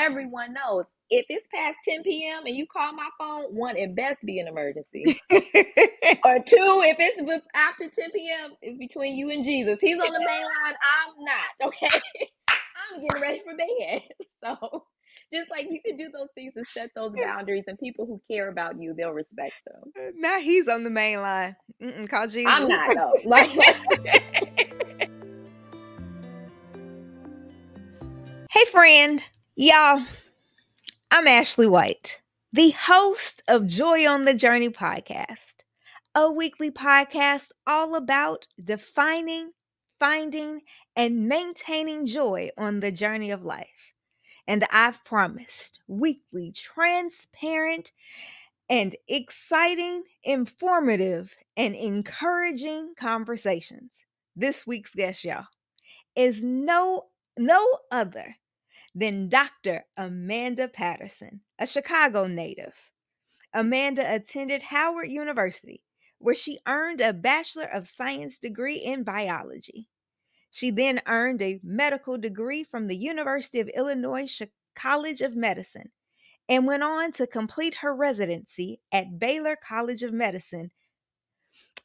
everyone knows if it's past 10 p.m. and you call my phone, one, it best be an emergency. or two, if it's after 10 p.m., it's between you and Jesus. He's on the main line. I'm not. Okay. I'm getting ready for bed. So just like you can do those things to set those boundaries, and people who care about you, they'll respect them. Uh, now he's on the main line. Mm-mm, call Jesus. I'm not though. Like, hey, friend, y'all. I'm Ashley White, the host of Joy on the Journey podcast, a weekly podcast all about defining, finding, and maintaining joy on the journey of life. And I've promised weekly, transparent, and exciting, informative, and encouraging conversations. This week's guest, y'all, is no no other than Dr. Amanda Patterson, a Chicago native. Amanda attended Howard University, where she earned a Bachelor of Science degree in biology. She then earned a medical degree from the University of Illinois College of Medicine and went on to complete her residency at Baylor College of Medicine.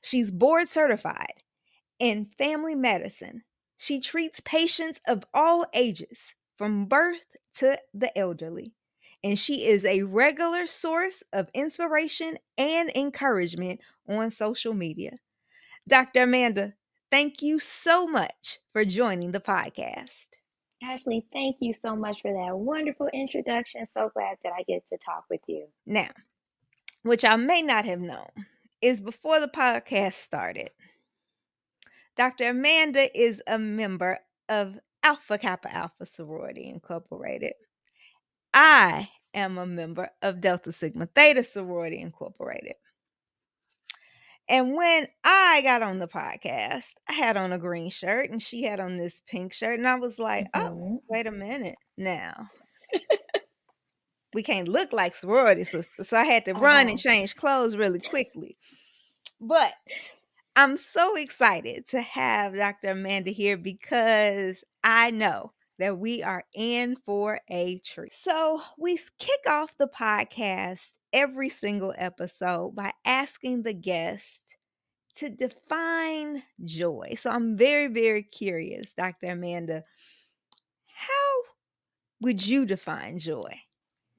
She's board certified in family medicine. She treats patients of all ages, from birth to the elderly. And she is a regular source of inspiration and encouragement on social media. Dr. Amanda, thank you so much for joining the podcast. Ashley, thank you so much for that wonderful introduction. So glad that I get to talk with you. Now, which I may not have known, is before the podcast started, Dr. Amanda is a member of Alpha Kappa Alpha Sorority Incorporated. I am a member of Delta Sigma Theta Sorority Incorporated. And when I got on the podcast, I had on a green shirt and she had on this pink shirt. And I was like, oh, Mhm. wait a minute now. we can't look like sorority sisters. So I had to run and change clothes really quickly. But I'm so excited to have Dr. Amanda here because I know that we are in for a treat. So we kick off the podcast every single episode by asking the guest to define joy. So I'm very, very curious, Dr. Amanda, how would you define joy?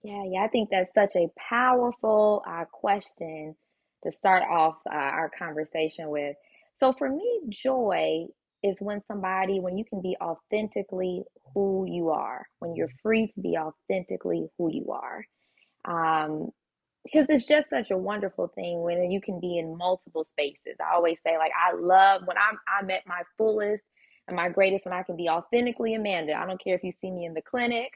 Yeah, yeah, I think that's such a powerful uh, question to start off uh, our conversation with. So for me, joy is when somebody, when you can be authentically who you are, when you're free to be authentically who you are. Um, because it's just such a wonderful thing when you can be in multiple spaces. I always say, like, I love when I'm I'm at my fullest and my greatest when I can be authentically Amanda. I don't care if you see me in the clinic,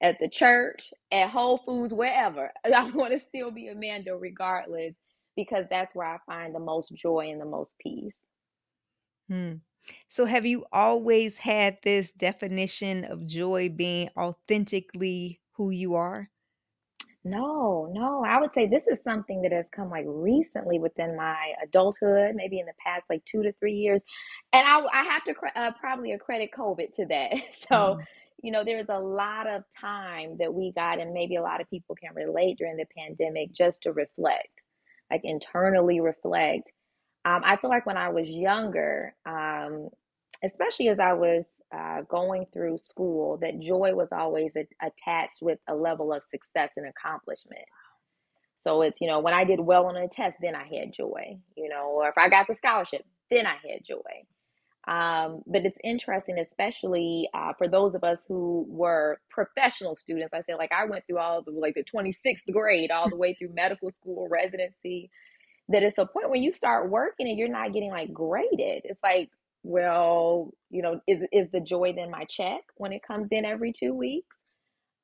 at the church, at Whole Foods, wherever. I want to still be Amanda regardless, because that's where I find the most joy and the most peace. Hmm. So have you always had this definition of joy being authentically who you are? No, no, I would say this is something that has come like recently within my adulthood, maybe in the past like two to three years. And I, I have to cre- uh, probably accredit COVID to that. So, Mm. you know, there's a lot of time that we got, and maybe a lot of people can relate during the pandemic just to reflect, like internally reflect. Um, I feel like when I was younger, um, especially as I was uh, going through school, that joy was always a- attached with a level of success and accomplishment. So it's, you know, when I did well on a test, then I had joy, you know, or if I got the scholarship, then I had joy. Um, but it's interesting, especially uh, for those of us who were professional students. I say, like, I went through all the, like, the 26th grade, all the way through medical school, residency, that it's a point when you start working and you're not getting like graded. It's like, well, you know, is is the joy then my check when it comes in every two weeks?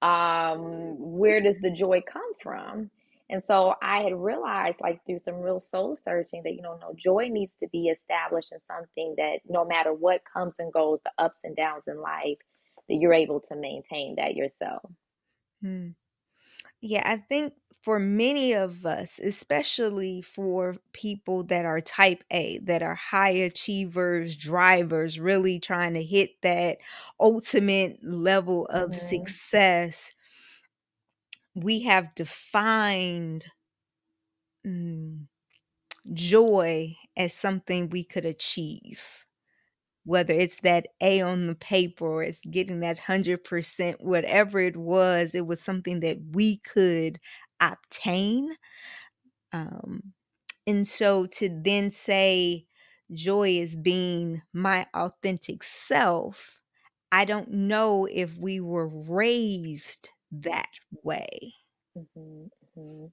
Um, where does the joy come from? And so I had realized, like through some real soul searching, that you know, no joy needs to be established in something that no matter what comes and goes, the ups and downs in life, that you're able to maintain that yourself. Hmm. Yeah, I think for many of us, especially for people that are type A, that are high achievers, drivers, really trying to hit that ultimate level of hmm success, we have defined mm, joy as something we could achieve. Whether it's that A on the paper or it's getting that 100%, whatever it was, it was something that we could obtain. Um, and so to then say joy is being my authentic self, I don't know if we were raised that way. hmm hmm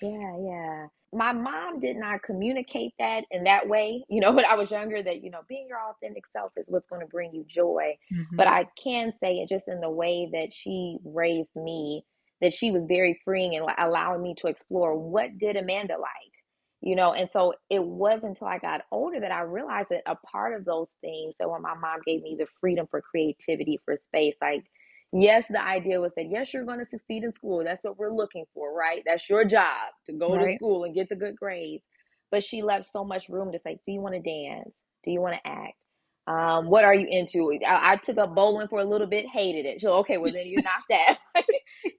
Yeah, yeah. My mom did not communicate that in that way, you know, when I was younger, that, you know, being your authentic self is what's going to bring you joy. But Mhm. I can say it just in the way that she raised me, that she was very freeing and allowing me to explore what did Amanda like, you know. And so it wasn't until I got older that I realized that a part of those things that when my mom gave me the freedom for creativity, for space, like Yes, the idea was that yes, you're going to succeed in school. That's what we're looking for, right? That's your job to go to school and get the good grades. But she left so much room to say, Do you want to dance? Do you want to act? Um, what are you into? I, I took up bowling for a little bit, hated it. So, okay, well, then you're not that.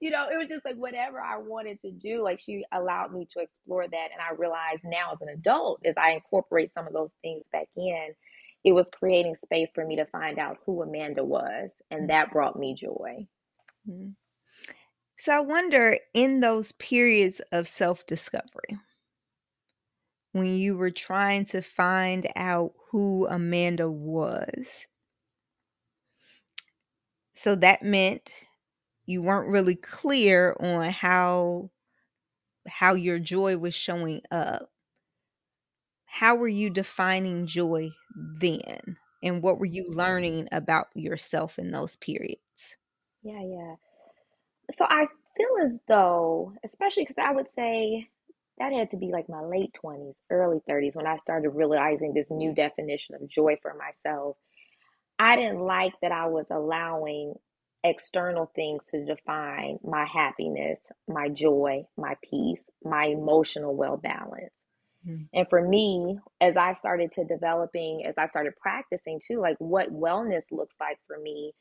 you know, it was just like whatever I wanted to do. Like, she allowed me to explore that. And I realized now as an adult, as I incorporate some of those things back in, it was creating space for me to find out who Amanda was, and that brought me joy. Mhm. So I wonder in those periods of self discovery, when you were trying to find out who Amanda was, so that meant you weren't really clear on how how your joy was showing up. How were you defining joy then? And what were you learning about yourself in those periods? Yeah, yeah. So I feel as though, especially because I would say that had to be like my late 20s, early 30s when I started realizing this new definition of joy for myself. I didn't like that I was allowing external things to define my happiness, my joy, my peace, my emotional well balance. Mm, And for me, as I started to developing, as I started practicing too, like what wellness looks like for me,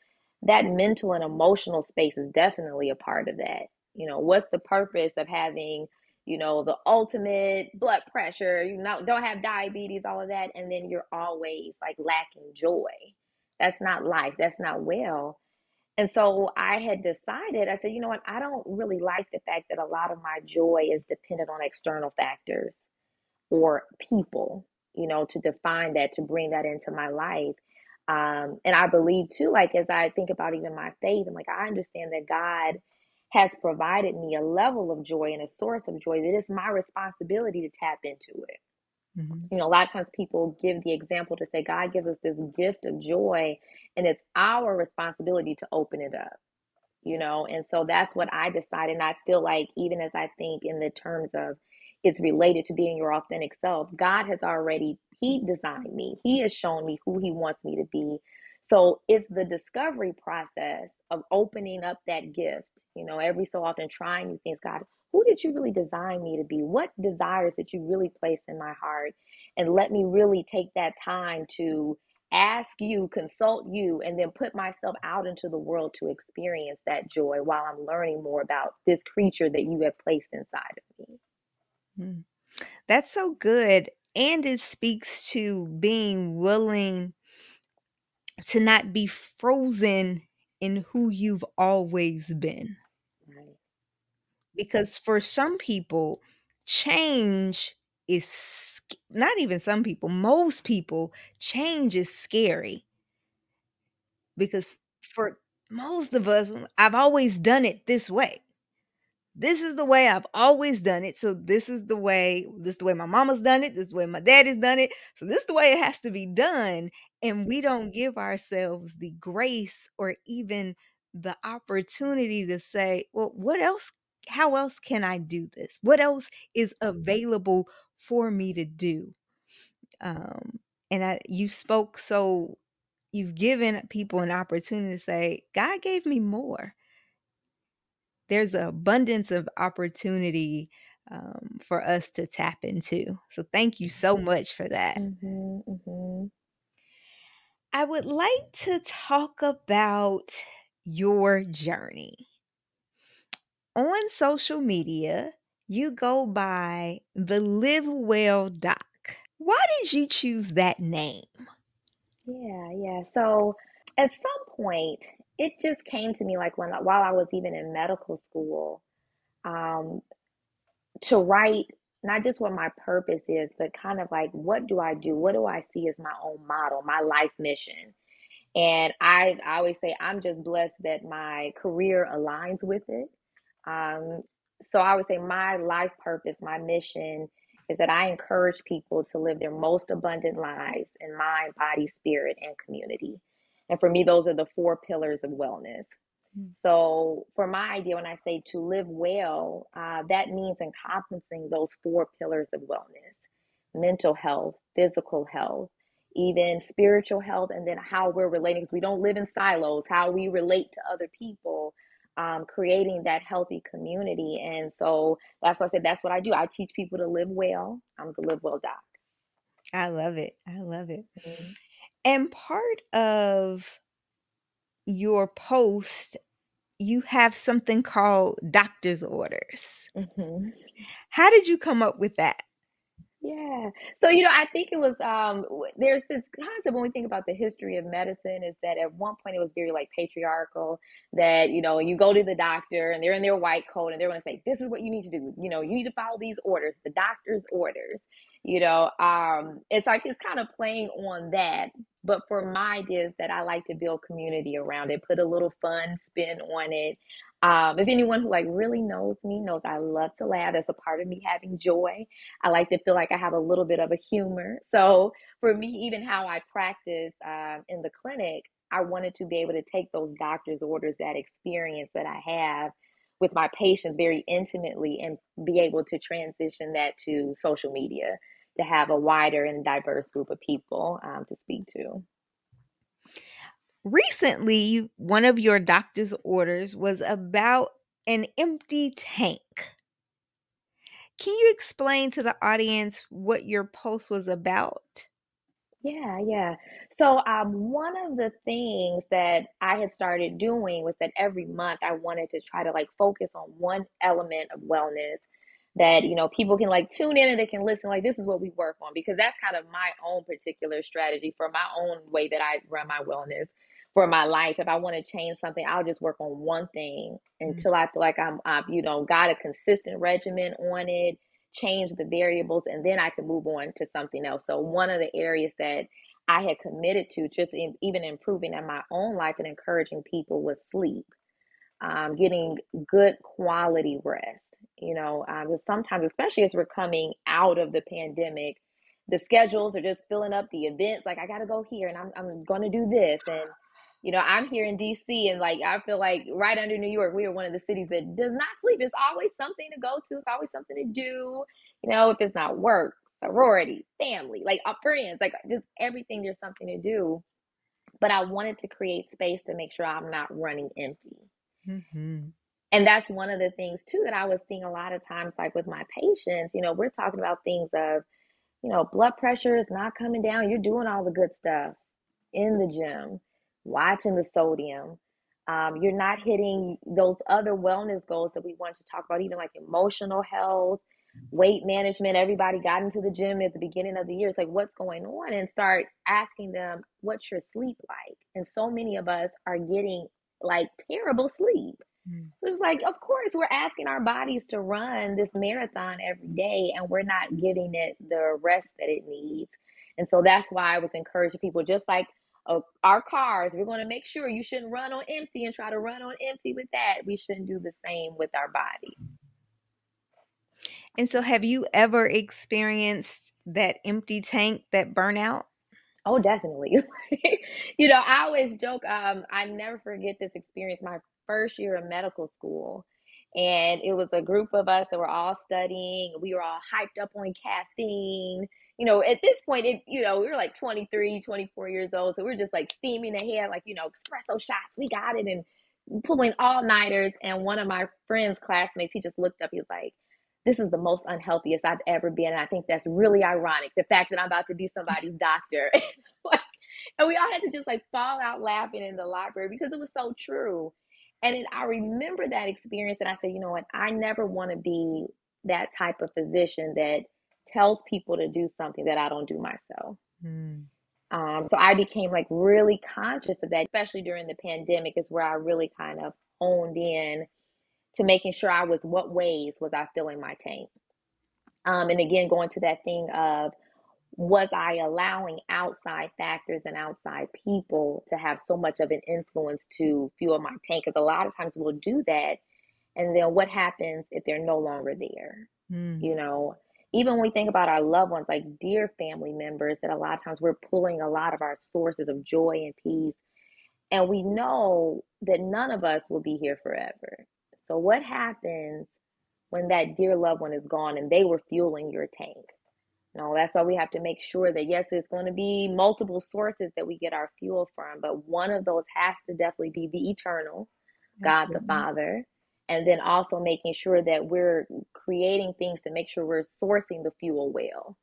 that mental and emotional space is definitely a part of that. You know, what's the purpose of having, you know, the ultimate blood pressure, you know, don't have diabetes, all of that, and then you're always like lacking joy. That's not life. That's not well. And so I had decided, I said, you know what, I don't really like the fact that a lot of my joy is dependent on external factors or people, you know, to define that, to bring that into my life. Um, and I believe too, like as I think about even my faith, I'm like, I understand that God has provided me a level of joy and a source of joy that it's my responsibility to tap into it. mhm, You know, a lot of times people give the example to say God gives us this gift of joy, and it's our responsibility to open it up you know? And so that's what i decided and i feel like even as i think in the terms of it's related to being your authentic self god has already he designed me. He has shown me who he wants me to be. So it's the discovery process of opening up that gift you know every so often trying new things god who did you really design me to be what desires did you really place in my heart and let me really take that time to ask you, consult you, and then put myself out into the world to experience that joy while I'm learning more about this creature that you have placed inside of me. mm. That's so good. And it speaks to being willing to not be frozen in who you've always been. Right. Because for some people, change is not even some people, most people, change is scary because for most of us, I've always done it this way. This is the way I've always done it. So this is the way, this is the way my mama's done it. This is the way my daddy's done it. So this is the way it has to be done. And we don't give ourselves the grace or even the opportunity to say, well, what else? How else can I do this? What else is available for me to do? Um, and I, you spoke so, you've given people an opportunity to say, God gave me more there's an abundance of opportunity um, for us to tap into. So thank you so much for that. Mm-hmm, mm-hmm. I would like to talk about your journey. on social media, you go by the Live Well Doc. Why did you choose that name? Yeah, yeah. So at some point, it just came to me like when while I was even in medical school, um, to write not just what my purpose is, but kind of like what do I do? What do I see as my own model, my life mission? And I, I always say I'm just blessed that my career aligns with it. Um, so I would say my life purpose, my mission is that I encourage people to live their most abundant lives in mind, body, spirit, and community. And for me, those are the four pillars of wellness. Mm. So, for my idea, when I say to live well, uh, that means encompassing those four pillars of wellness mental health, physical health, even spiritual health, and then how we're relating. We don't live in silos, how we relate to other people, um, creating that healthy community. And so that's why I said that's what I do. I teach people to live well. I'm the Live Well Doc. I love it. I love it. Mm-hmm. And part of your post, you have something called doctor's orders. Mm-hmm. How did you come up with that? Yeah. So, you know, I think it was um there's this concept when we think about the history of medicine is that at one point it was very like patriarchal that, you know, you go to the doctor and they're in their white coat and they're going to say this is what you need to do. You know, you need to follow these orders, the doctor's orders. You know, um it's like it's kind of playing on that, but for my ideas that I like to build community around it, put a little fun spin on it. Um, if anyone who like really knows me knows I love to laugh. That's a part of me having joy. I like to feel like I have a little bit of a humor. So for me, even how I practice um, in the clinic, I wanted to be able to take those doctor's orders, that experience that I have with my patients very intimately, and be able to transition that to social media to have a wider and diverse group of people um, to speak to. Recently, one of your doctor's orders was about an empty tank. Can you explain to the audience what your post was about? Yeah, yeah. So, um, one of the things that I had started doing was that every month I wanted to try to like focus on one element of wellness that you know people can like tune in and they can listen like this is what we work on because that's kind of my own particular strategy for my own way that I run my wellness for my life. If I want to change something, I'll just work on one thing mm-hmm. until I feel like I'm, I've, you know, got a consistent regimen on it, change the variables, and then I can move on to something else. So one of the areas that I had committed to just in, even improving in my own life and encouraging people was sleep, um, getting good quality rest. You know, um, sometimes, especially as we're coming out of the pandemic, the schedules are just filling up the events. Like I got to go here and I'm, I'm going to do this. And you know, I'm here in DC and like I feel like right under New York, we are one of the cities that does not sleep. It's always something to go to, it's always something to do. You know, if it's not work, sorority, family, like uh, friends, like just everything, there's something to do. But I wanted to create space to make sure I'm not running empty. Mm-hmm. And that's one of the things too that I was seeing a lot of times, like with my patients, you know, we're talking about things of, you know, blood pressure is not coming down. You're doing all the good stuff in the gym watching the sodium. Um, you're not hitting those other wellness goals that we want to talk about, even like emotional health, weight management. Everybody got into the gym at the beginning of the year. It's like, what's going on? And start asking them, what's your sleep like? And so many of us are getting like terrible sleep. Mm. So it's like, of course, we're asking our bodies to run this marathon every day, and we're not giving it the rest that it needs. And so that's why I was encouraging people, just like uh, our cars, we're going to make sure you shouldn't run on empty and try to run on empty with that. We shouldn't do the same with our body. And so, have you ever experienced that empty tank, that burnout? Oh, definitely. you know, I always joke, um, I never forget this experience my first year of medical school. And it was a group of us that were all studying. We were all hyped up on caffeine you know, at this point, it, you know, we were like 23, 24 years old. So we are just like steaming ahead, like, you know, espresso shots, we got it, and pulling all nighters. And one of my friend's classmates, he just looked up, he was like, this is the most unhealthiest I've ever been. And I think that's really ironic. The fact that I'm about to be somebody's doctor. and we all had to just like fall out laughing in the library because it was so true. And then I remember that experience and I said, you know what? I never want to be that type of physician that tells people to do something that I don't do myself. Mm. Um, so I became like really conscious of that, especially during the pandemic, is where I really kind of honed in to making sure I was what ways was I filling my tank. Um, and again, going to that thing of was I allowing outside factors and outside people to have so much of an influence to fuel my tank? Because a lot of times we'll do that. And then what happens if they're no longer there? Mm. You know, even when we think about our loved ones, like dear family members, that a lot of times we're pulling a lot of our sources of joy and peace. And we know that none of us will be here forever. So, what happens when that dear loved one is gone and they were fueling your tank? No, that's why we have to make sure that yes, it's going to be multiple sources that we get our fuel from, but one of those has to definitely be the eternal, Absolutely. God the Father, and then also making sure that we're creating things to make sure we're sourcing the fuel well.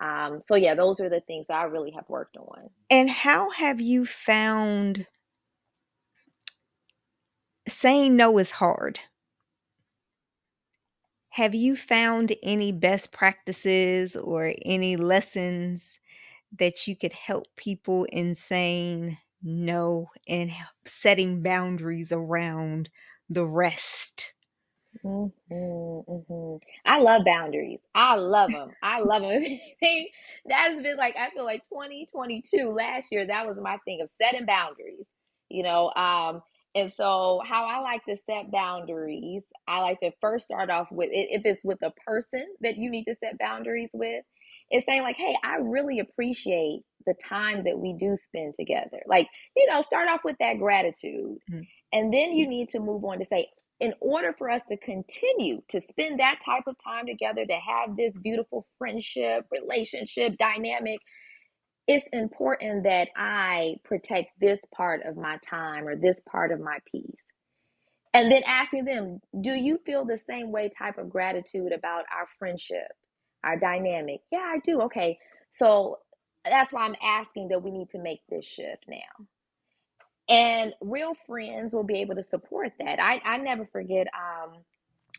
Um, so yeah, those are the things that I really have worked on. And how have you found saying no is hard? Have you found any best practices or any lessons that you could help people in saying no and setting boundaries around the rest? Mm-hmm, mm-hmm. I love boundaries. I love them. I love them. That's been like I feel like 2022 last year. That was my thing of setting boundaries. You know, um, and so, how I like to set boundaries, I like to first start off with if it's with a person that you need to set boundaries with, it's saying, like, hey, I really appreciate the time that we do spend together. Like, you know, start off with that gratitude. Mm-hmm. And then you need to move on to say, in order for us to continue to spend that type of time together, to have this beautiful friendship, relationship, dynamic, it's important that I protect this part of my time or this part of my peace. And then asking them, do you feel the same way type of gratitude about our friendship, our dynamic? Yeah, I do. Okay. So that's why I'm asking that we need to make this shift now. And real friends will be able to support that. I, I never forget um,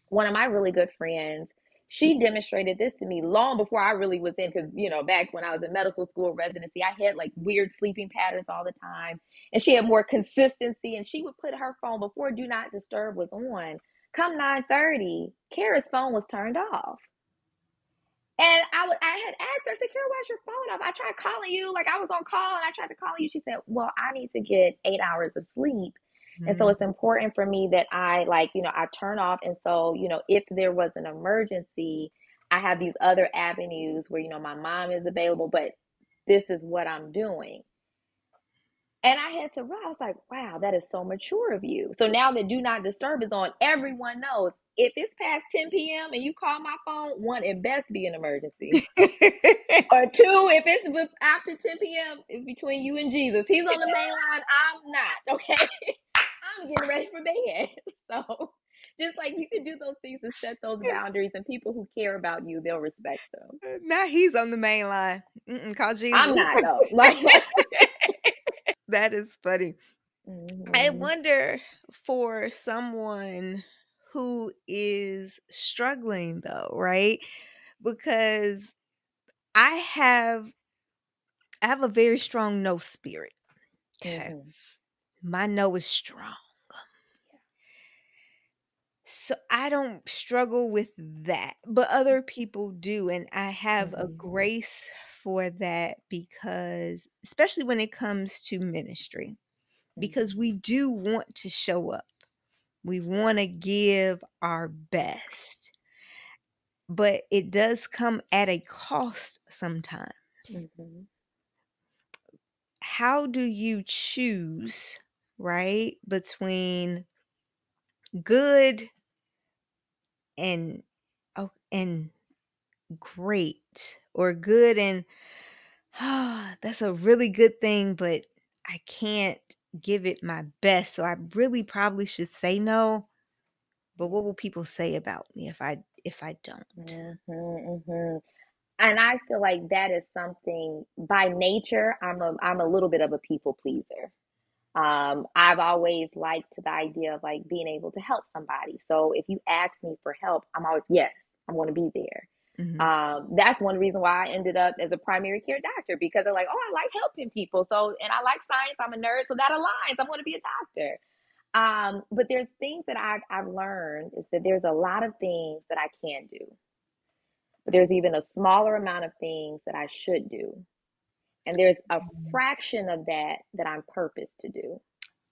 one of my really good friends she demonstrated this to me long before I really was in, because, you know, back when I was in medical school residency, I had like weird sleeping patterns all the time. And she had more consistency. And she would put her phone before Do Not Disturb was on. Come 9:30, Kara's phone was turned off. And I, I had asked her, I said, Kara, why's your phone off? I tried calling you, like I was on call and I tried to call you. She said, Well, I need to get eight hours of sleep. Mm-hmm. And so mm-hmm. it's important for me that I like, you know, I turn off. And so, you know, if there was an emergency, I have these other avenues where, you know, my mom is available, but this is what I'm doing. And I had to run. I was like, wow, that is so mature of you. So now that Do Not Disturb is on, everyone knows if it's past 10 p.m. and you call my phone, one, it best be an emergency. or two, if it's after 10 p.m., it's between you and Jesus. He's on the main line. I'm not. Okay. I'm getting ready for bed. So just like you can do those things to set those boundaries, and people who care about you, they'll respect them. Uh, now he's on the main line. Mm-mm, call Jesus. I'm not though. Like that is funny. Mm-hmm. I wonder for someone who is struggling though, right? Because I have I have a very strong no spirit. Okay. Mm-hmm my no is strong. So I don't struggle with that, but other people do. And I have a mm-hmm. grace for that because, especially when it comes to ministry, because we mm-hmm. do want to show up, we want to give our best, but it does come at a cost sometimes. Mm-hmm. How do you choose? right? Between good and oh and great or good and ah, that's a really good thing, but I can't give it my best. So I really probably should say no. But what will people say about me if I if I don't? Mm-hmm, mm-hmm. And I feel like that is something by nature. I'm a I'm a little bit of a people pleaser. Um, I've always liked the idea of like being able to help somebody. So if you ask me for help, I'm always yes, I'm going to be there. Mm-hmm. Um, that's one reason why I ended up as a primary care doctor because they're like, oh, I like helping people. So and I like science. I'm a nerd, so that aligns. I'm going to be a doctor. Um, but there's things that I've, I've learned is that there's a lot of things that I can do, but there's even a smaller amount of things that I should do. And there's a mm. fraction of that that I'm purposed to do.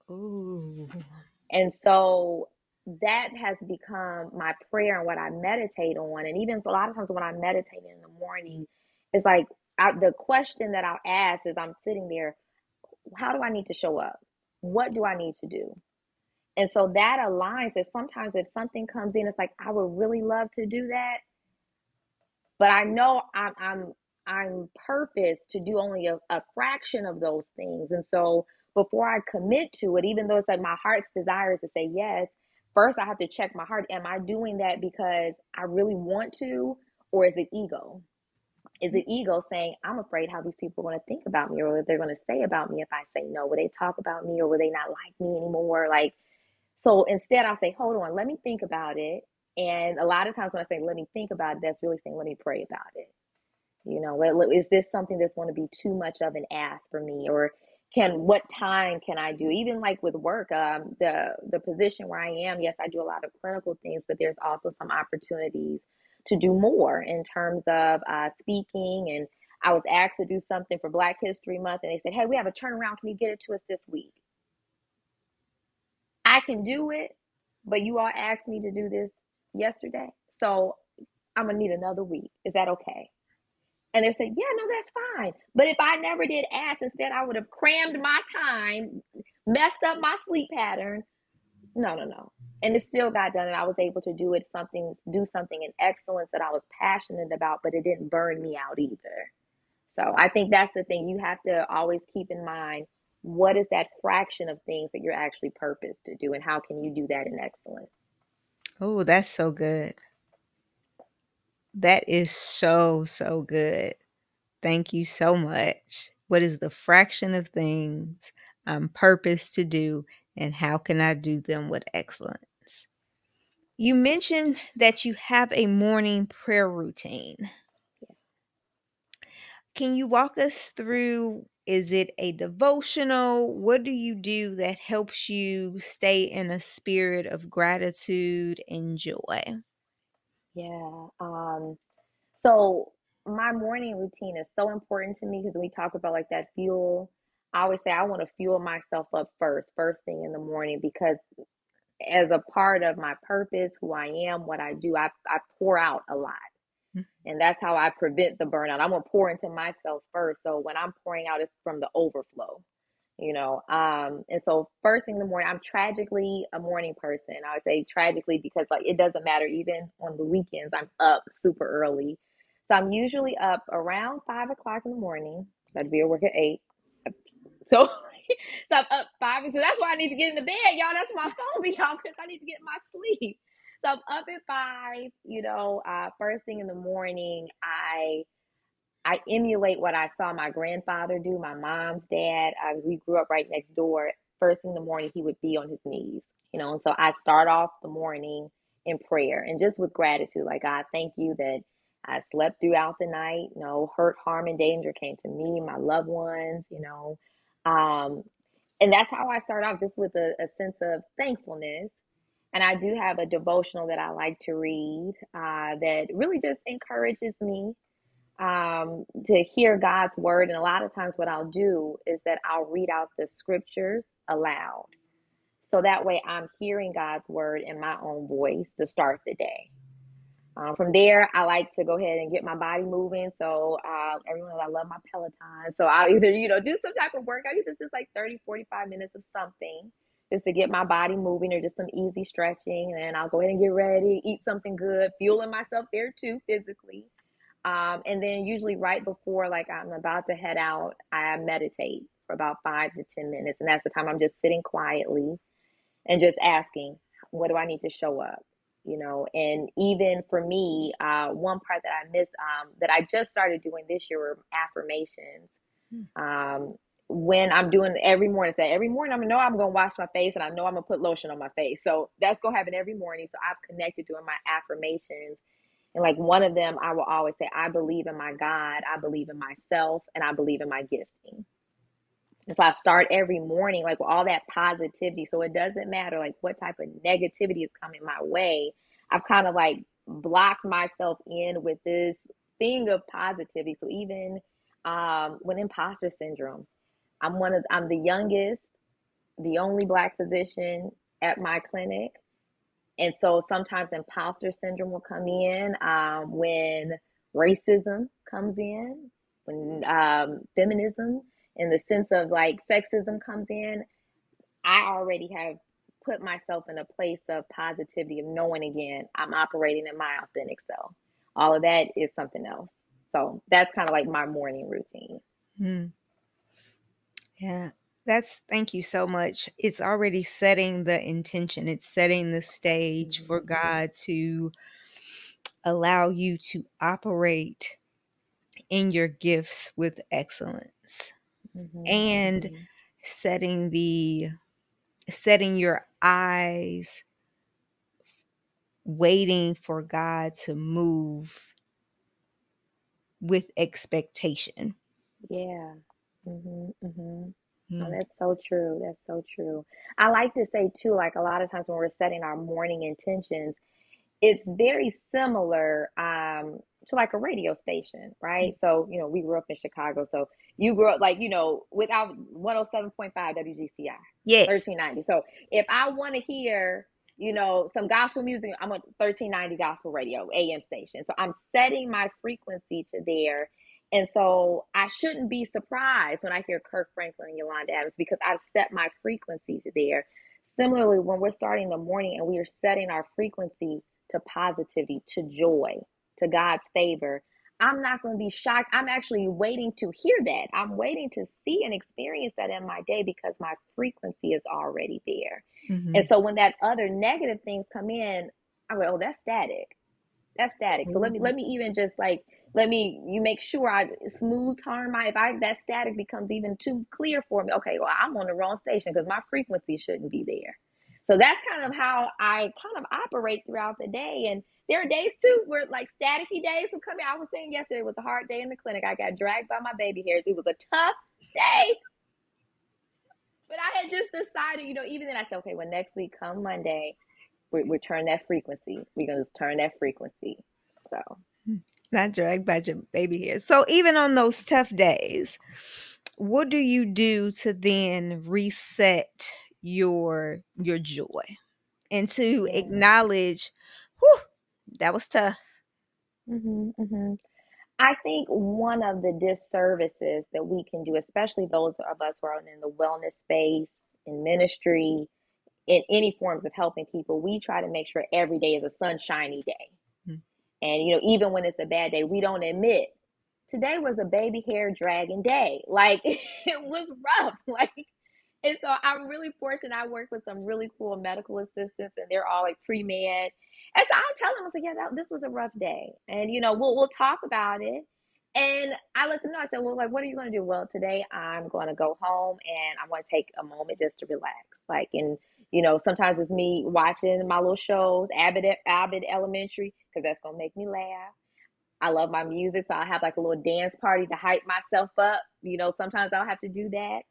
Ooh. And so that has become my prayer and what I meditate on. And even a lot of times when I meditate in the morning, it's like I, the question that I'll ask is I'm sitting there, how do I need to show up? What do I need to do? And so that aligns that sometimes if something comes in, it's like, I would really love to do that. But I know I'm I'm I'm purpose to do only a, a fraction of those things. And so before I commit to it, even though it's like my heart's desire is to say yes, first I have to check my heart. Am I doing that because I really want to, or is it ego? Is it ego saying, I'm afraid how these people are going to think about me or what they're going to say about me if I say no? Will they talk about me or will they not like me anymore? Like, so instead, I'll say, hold on, let me think about it. And a lot of times when I say, let me think about it, that's really saying, let me pray about it. You know, is this something that's going to be too much of an ask for me? Or can, what time can I do? Even like with work, um, the, the position where I am, yes, I do a lot of clinical things, but there's also some opportunities to do more in terms of uh, speaking. And I was asked to do something for Black History Month, and they said, hey, we have a turnaround. Can you get it to us this week? I can do it, but you all asked me to do this yesterday. So I'm gonna need another week. Is that okay? And they said, Yeah, no, that's fine. But if I never did ask, instead I would have crammed my time, messed up my sleep pattern. No, no, no. And it still got done, and I was able to do it something, do something in excellence that I was passionate about, but it didn't burn me out either. So I think that's the thing you have to always keep in mind what is that fraction of things that you're actually purposed to do and how can you do that in excellence oh that's so good that is so so good. Thank you so much. What is the fraction of things i'm purposed to do and how can i do them with excellence? You mentioned that you have a morning prayer routine. Can you walk us through is it a devotional? What do you do that helps you stay in a spirit of gratitude and joy? Yeah. Um, so my morning routine is so important to me because we talk about like that fuel. I always say I want to fuel myself up first, first thing in the morning, because as a part of my purpose, who I am, what I do, I, I pour out a lot. Mm-hmm. And that's how I prevent the burnout. I'm gonna pour into myself first. So when I'm pouring out, it's from the overflow, you know. Um, and so first thing in the morning, I'm tragically a morning person. I would say tragically because like it doesn't matter. Even on the weekends, I'm up super early. So I'm usually up around five o'clock in the morning. I'd be at work at eight. So, so I'm up five, and so that's why I need to get in the bed, y'all. That's my phone, y'all, because I need to get my sleep. So I'm up at five, you know, uh, first thing in the morning, I I emulate what I saw my grandfather do, my mom's dad. Uh, we grew up right next door. First thing in the morning, he would be on his knees, you know, and so I start off the morning in prayer and just with gratitude, like God, thank you that I slept throughout the night. No hurt, harm, and danger came to me, my loved ones, you know. Um, and that's how I start off, just with a, a sense of thankfulness and I do have a devotional that I like to read uh, that really just encourages me um, to hear God's word. And a lot of times, what I'll do is that I'll read out the scriptures aloud. So that way, I'm hearing God's word in my own voice to start the day. Um, from there, I like to go ahead and get my body moving. So, uh, everyone, I love my Peloton. So, I'll either, you know, do some type of workout, it's just like 30, 45 minutes of something just to get my body moving or just some easy stretching. And then I'll go ahead and get ready, eat something good, fueling myself there too physically. Um, and then usually right before like I'm about to head out, I meditate for about five to 10 minutes. And that's the time I'm just sitting quietly and just asking, what do I need to show up? You know, and even for me, uh, one part that I missed um, that I just started doing this year were affirmations. Hmm. Um, when I'm doing every morning. Say every morning I'm gonna know I'm gonna wash my face and I know I'm gonna put lotion on my face. So that's gonna happen every morning. So I've connected doing my affirmations. And like one of them, I will always say, I believe in my God, I believe in myself, and I believe in my gifting. And so I start every morning like with all that positivity. So it doesn't matter like what type of negativity is coming my way. I've kind of like blocked myself in with this thing of positivity. So even um, when imposter syndrome, I'm one of I'm the youngest, the only black physician at my clinic. And so sometimes imposter syndrome will come in um, when racism comes in, when um, feminism, in the sense of like sexism comes in. I already have put myself in a place of positivity, of knowing again, I'm operating in my authentic self. All of that is something else. So that's kind of like my morning routine. Hmm. Yeah. That's thank you so much. It's already setting the intention. It's setting the stage for Mm-hmm. God to allow you to operate in your gifts with excellence Mm-hmm. and Mm-hmm. setting the setting your eyes waiting for God to move with expectation. Yeah. Mm-hmm. Mm-hmm. Oh, Mm. that's so true. That's so true. I like to say too, like a lot of times when we're setting our morning intentions, it's very similar um to like a radio station, right? So, you know, we grew up in Chicago. So you grew up like, you know, without 107.5 WGCI, Yes. 1390. So if I want to hear, you know, some gospel music, I'm a 1390 gospel radio AM station. So I'm setting my frequency to there. And so I shouldn't be surprised when I hear Kirk Franklin and Yolanda Adams because I've set my frequency to there. Similarly, when we're starting the morning and we are setting our frequency to positivity, to joy, to God's favor, I'm not going to be shocked. I'm actually waiting to hear that. I'm waiting to see and experience that in my day because my frequency is already there. Mhm. And so when that other negative things come in, I go, oh, that's static. That's static. So let me let me even just like let me you make sure I smooth turn my if I that static becomes even too clear for me. Okay, well I'm on the wrong station because my frequency shouldn't be there. So that's kind of how I kind of operate throughout the day. And there are days too where like staticky days will come. I was saying yesterday it was a hard day in the clinic. I got dragged by my baby hairs. It was a tough day. But I had just decided, you know, even then I said, okay, well, next week, come Monday, we, we turn that frequency. We're going to turn that frequency. So, hmm. Not dragged by your baby hair. So even on those tough days, what do you do to then reset your your joy and to yeah. acknowledge, whew, that was tough. hmm hmm I think one of the disservices that we can do, especially those of us who are in the wellness space, in ministry, in any forms of helping people, we try to make sure every day is a sunshiny day. And, you know, even when it's a bad day, we don't admit today was a baby hair dragging day. Like it was rough. Like, and so I'm really fortunate. I work with some really cool medical assistants, and they're all like pre med. And so I'll tell them, I was like, yeah, that, this was a rough day, and you know, we'll we'll talk about it. And I let them know. I said, well, like, what are you going to do? Well, today I'm going to go home and I'm going to take a moment just to relax. Like, and you know, sometimes it's me watching my little shows, Abbott Abbott Elementary, because that's going to make me laugh. I love my music, so I'll have like a little dance party to hype myself up. You know, sometimes I'll have to do that.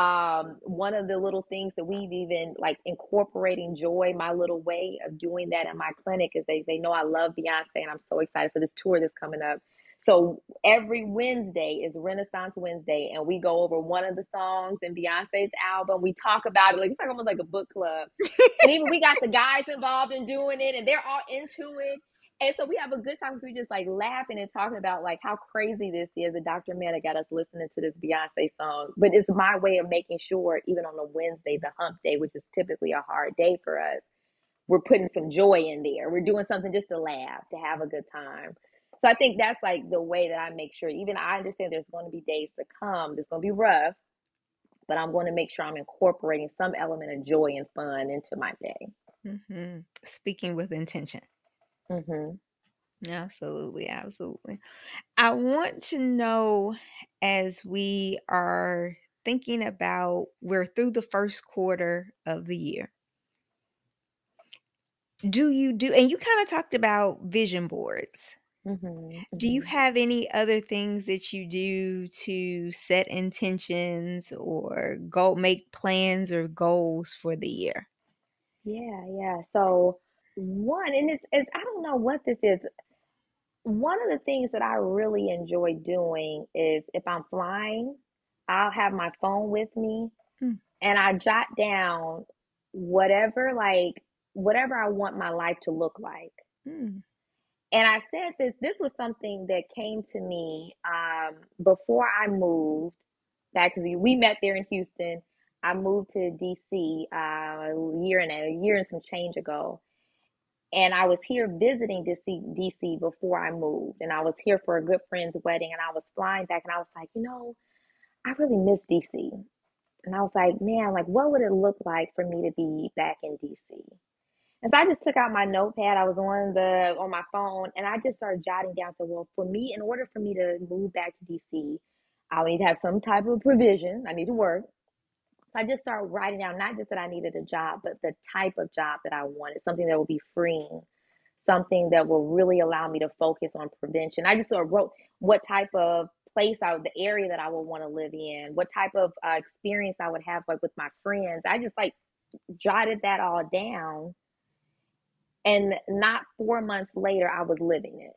Um, one of the little things that we've even like incorporating joy, my little way of doing that in my clinic is they they know I love Beyonce and I'm so excited for this tour that's coming up. So every Wednesday is Renaissance Wednesday, and we go over one of the songs in Beyonce's album. We talk about it like it's like almost like a book club, and even we got the guys involved in doing it, and they're all into it. And so we have a good time because we just like laughing and talking about like how crazy this is. And Dr. Meta got us listening to this Beyonce song. But it's my way of making sure, even on a Wednesday, the hump day, which is typically a hard day for us, we're putting some joy in there. We're doing something just to laugh, to have a good time. So I think that's like the way that I make sure, even I understand there's going to be days to come, that's going to be rough, but I'm going to make sure I'm incorporating some element of joy and fun into my day. Mhm. Speaking with intention. hmm Absolutely, absolutely. I want to know as we are thinking about we're through the first quarter of the year. Do you do and you kind of talked about vision boards. Hmm Do you hmm have any other things that you do to set intentions or go make plans or goals for the year? Yeah, yeah. So one, and it's, it's I don't know what this is. One of the things that I really enjoy doing is if I'm flying, I'll have my phone with me Mm, and I jot down whatever like whatever I want my life to look like. mm, And I said this, this was something that came to me um, before I moved back because we met there in Houston. I moved to DC uh, a year and a year and some change ago. And I was here visiting DC, DC before I moved. And I was here for a good friend's wedding. And I was flying back and I was like, you know, I really miss DC. And I was like, man, like, what would it look like for me to be back in DC? And so I just took out my notepad. I was on the on my phone and I just started jotting down. So, well, for me, in order for me to move back to DC, I would need to have some type of provision. I need to work. So I just started writing down not just that I needed a job, but the type of job that I wanted, something that would be freeing, something that will really allow me to focus on prevention. I just sort of wrote what type of place I would, the area that I would want to live in, what type of uh, experience I would have like with my friends. I just like jotted that all down and not four months later, I was living it.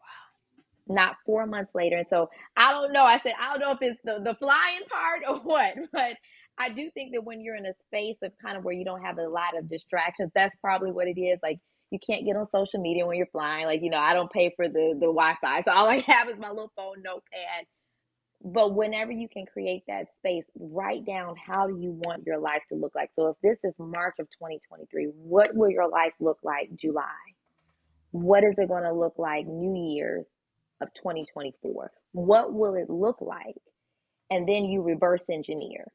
Wow. Not four months later. And so I don't know. I said, I don't know if it's the, the flying part or what, but I do think that when you're in a space of kind of where you don't have a lot of distractions, that's probably what it is. Like you can't get on social media when you're flying. Like, you know, I don't pay for the, the Wi Fi. So all I have is my little phone notepad but whenever you can create that space, write down how do you want your life to look like. So if this is March of 2023, what will your life look like July? What is it going to look like New Year's of 2024? What will it look like? And then you reverse engineer.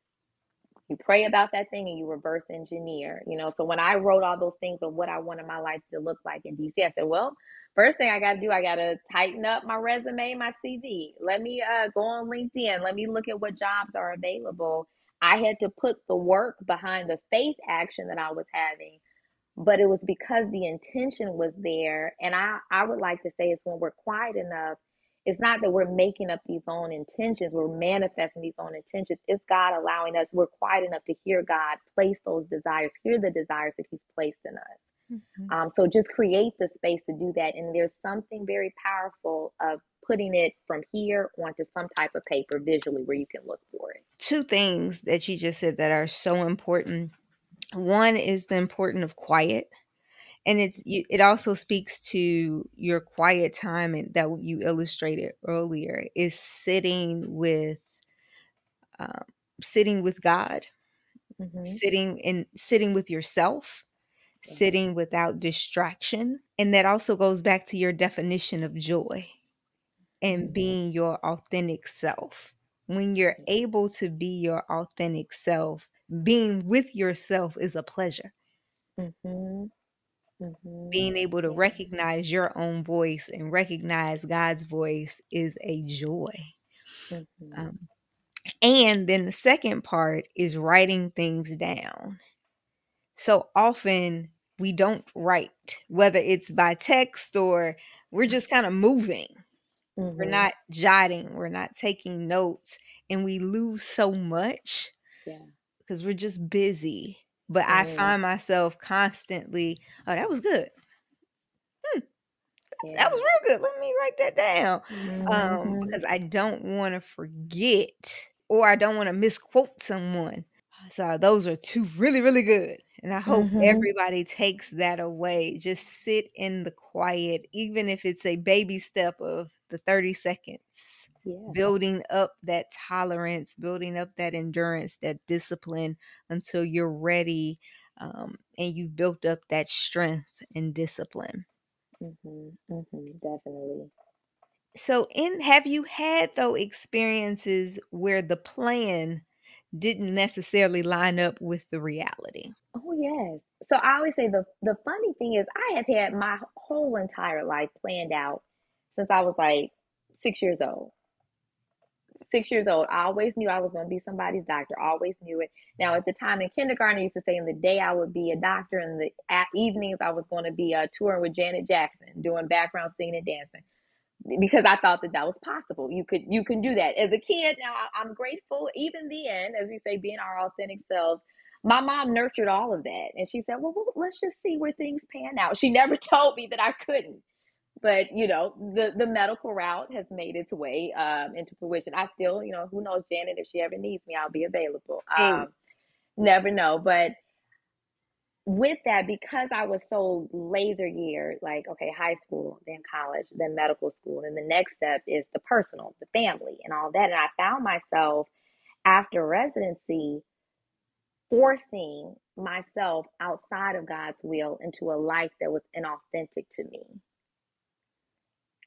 You pray about that thing and you reverse engineer. You know, so when I wrote all those things of what I wanted my life to look like in DC, I said, well, first thing I got to do, I got to tighten up my resume, my CV. Let me uh, go on LinkedIn. Let me look at what jobs are available. I had to put the work behind the faith action that I was having, but it was because the intention was there. And I, I would like to say it's when we're quiet enough, it's not that we're making up these own intentions, we're manifesting these own intentions. It's God allowing us, we're quiet enough to hear God place those desires, hear the desires that He's placed in us. mhm. Um, so just create the space to do that. And there's something very powerful of putting it from here onto some type of paper visually where you can look for it. Two things that you just said that are so important. One is the importance of quiet, and it's you, it also speaks to your quiet time and that you illustrated earlier is sitting with um, sitting with God, hmm sitting and sitting with yourself, Yeah. sitting without distraction, and that also goes back to your definition of joy and hmm being your authentic self. When you're able to be your authentic self, being with yourself is a pleasure. Hmm hmm Being able to recognize your own voice and recognize God's voice is a joy. hmm Um, and then the second part is writing things down. So often we don't write, whether it's by text or we're just kind of moving. We're hmm not jotting, we're not taking notes, and we lose so much Yeah. because we're just busy. But I Mm. find myself constantly, oh, that was good. That Yeah. was real good. Let me write that down. Um, hmm because I don't want to forget or I don't want to misquote someone. So those are two really, really good. And I hope hmm everybody takes that away. Just sit in the quiet, even if it's a baby step of the 30 seconds. Yeah. Building up that tolerance, building up that endurance, that discipline until you're ready um, and you've built up that strength and discipline. hmm hmm Definitely. So, in have you had though experiences where the plan didn't necessarily line up with the reality? Oh yes. So I always say the the funny thing is I have had my whole entire life planned out since I was like six years old. Six years old, I always knew I was going to be somebody's doctor. Always knew it. Now, at the time in kindergarten, I used to say in the day I would be a doctor, and the evenings I was going to be uh, touring with Janet Jackson, doing background singing and dancing because I thought that that was possible. You could you can do that as a kid. Now I'm grateful. Even then, as we say, being our authentic selves. My mom nurtured all of that, and she said, "Well, well let's just see where things pan out." She never told me that I couldn't, but you know, the the medical route has made its way um, into fruition. I still, you know, who knows, Janet, if she ever needs me, I'll be available. Um, never know, but with that, because I was so laser geared, like, okay, high school, then college, then medical school, and the next step is the personal, the family, and all that. And I found myself after residency forcing myself outside of God's will into a life that was inauthentic to me.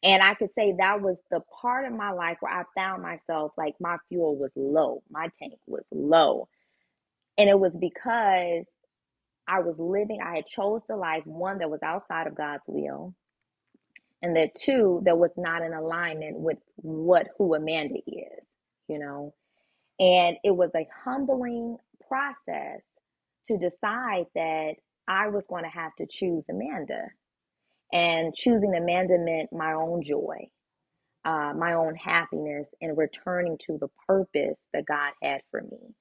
And I could say that was the part of my life where I found myself like my fuel was low, my tank was low. And it was because I was living, I had chose the life, one that was outside of God's will, and that two, that was not in alignment with what who Amanda is, you know. And it was a humbling process to decide that I was going to have to choose Amanda. And choosing Amanda meant my own joy, uh, my own happiness, and returning to the purpose that God had for me.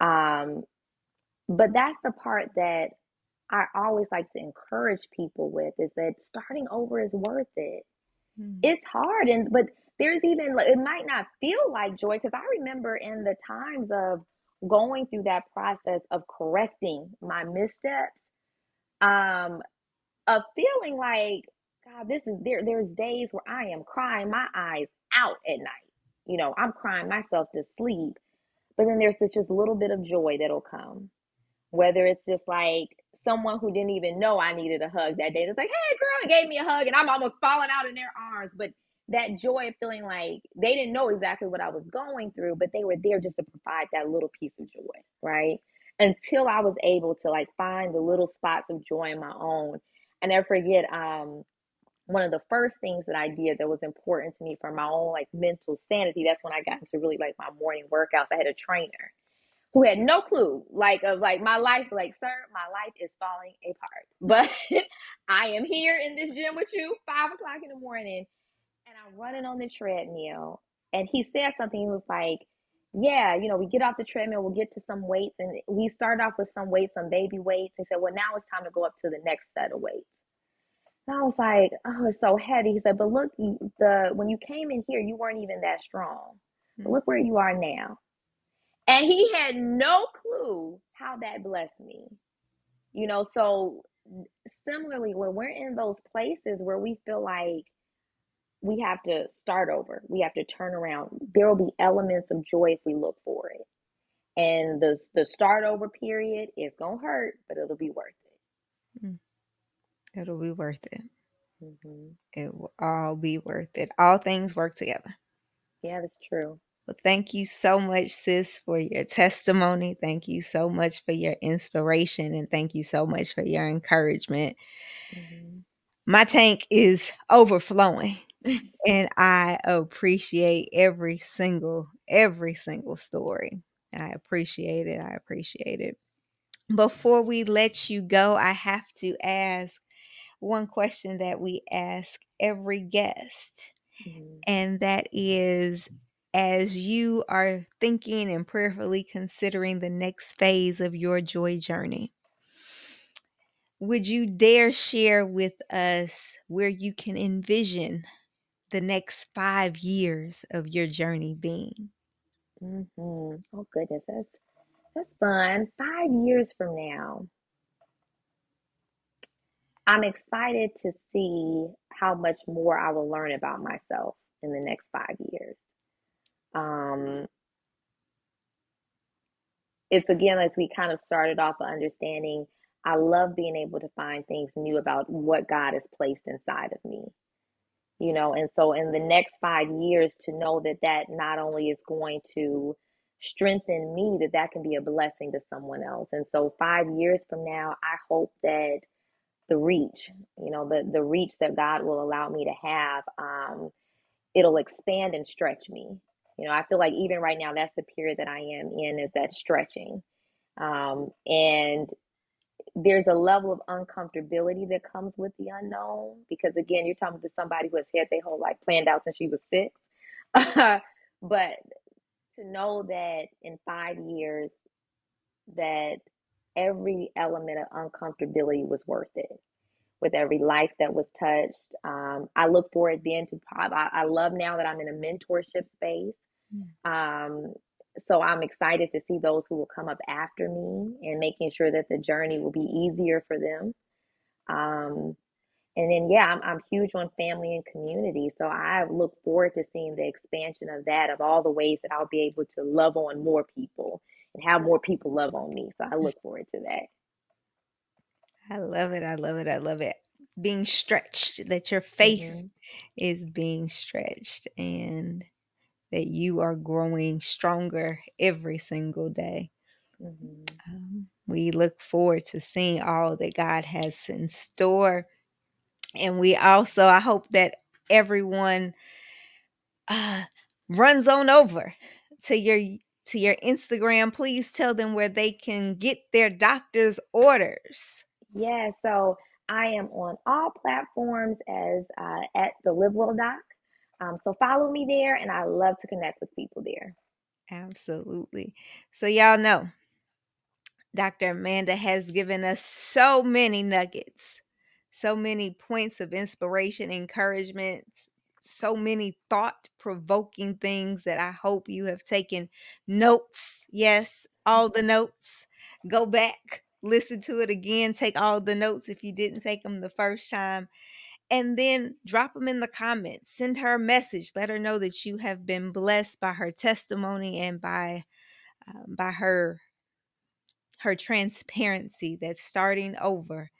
Um, but that's the part that I always like to encourage people with is that starting over is worth it. Mm. It's hard and but there's even it might not feel like joy because I remember in the times of going through that process of correcting my missteps um of feeling like god this is there there's days where I am crying my eyes out at night. You know, I'm crying myself to sleep. But then there's this just little bit of joy that'll come whether it's just like someone who didn't even know I needed a hug that day. It's like, hey, girl, gave me a hug, and I'm almost falling out in their arms. But that joy of feeling like they didn't know exactly what I was going through, but they were there just to provide that little piece of joy, right? Until I was able to like find the little spots of joy in my own. And never forget, um, one of the first things that I did that was important to me for my own like mental sanity. That's when I got into really like my morning workouts. I had a trainer who had no clue like of like my life like sir my life is falling apart but i am here in this gym with you five o'clock in the morning and i'm running on the treadmill and he said something he was like yeah you know we get off the treadmill we'll get to some weights and we start off with some weights some baby weights he said well now it's time to go up to the next set of weights. And i was like oh it's so heavy. He said but look the when you came in here you weren't even that strong. But mm-hmm. look where you are now. And he had no clue how that blessed me. You know, so similarly, when we're in those places where we feel like we have to start over, we have to turn around, there will be elements of joy if we look for it. And the the start over period is gonna hurt, but it'll be worth it. Mm. It'll be worth it. Mm-hmm. It will all be worth it. All things work together. Yeah, that's true. Well, thank you so much, sis, for your testimony. Thank you so much for your inspiration. And thank you so much for your encouragement. Mm-hmm. My tank is overflowing. And I appreciate every single, every single story. I appreciate it. I appreciate it. Before we let you go, I have to ask one question that we ask every guest. Mm-hmm. And that is as you are thinking and prayerfully considering the next phase of your joy journey. Would you dare share with us where you can envision the next five years of your journey being? Mm-hmm. Oh goodness, that's that's fun. Five years from now, I'm excited to see how much more I will learn about myself in the next five years. Um, it's again, as we kind of started off understanding, I love being able to find things new about what God has placed inside of me. You know, and so in the next five years, to know that that not only is going to strengthen me, that that can be a blessing to someone else. And so five years from now, I hope that the reach, you know, the the reach that God will allow me to have, um, it'll expand and stretch me You know, I feel like even right now, that's the period that I am in is that stretching. Um, and there's a level of uncomfortability that comes with the unknown because again, you're talking to somebody who has had their whole life planned out since she was six. but to know that in five years that every element of uncomfortability was worth it with every life that was touched. Um, i look forward then to I, I love now that i'm in a mentorship space. Um, so i'm excited to see those who will come up after me and making sure that the journey will be easier for them um, and then, yeah, I'm, I'm huge on family and community. So I look forward to seeing the expansion of that, of all the ways that I'll be able to love on more people and have more people love on me. So I look forward to that. I love it. I love it. I love it. Being stretched, that your faith mm-hmm. is being stretched and that you are growing stronger every single day. Mm-hmm. Um, we look forward to seeing all that God has in store and we also, I hope that everyone uh, runs on over to your to your Instagram. Please tell them where they can get their doctor's orders. Yeah, so I am on all platforms as uh, at the Live Well Doc. Um, so follow me there, and I love to connect with people there. Absolutely. So y'all know, Dr. Amanda has given us so many nuggets so many points of inspiration, encouragement, so many thought provoking things that I hope you have taken notes. Yes, all the notes. Go back, listen to it again, take all the notes if you didn't take them the first time. And then drop them in the comments. Send her a message. Let her know that you have been blessed by her testimony and by um, by her her transparency That starting over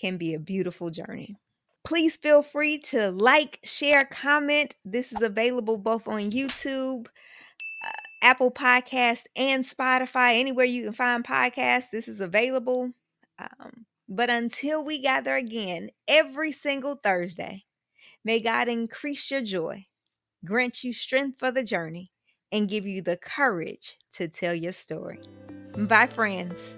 can be a beautiful journey. Please feel free to like, share, comment. This is available both on YouTube, uh, Apple Podcast, and Spotify. Anywhere you can find podcasts, this is available. Um, but until we gather again every single Thursday, may God increase your joy, grant you strength for the journey, and give you the courage to tell your story. Bye, friends.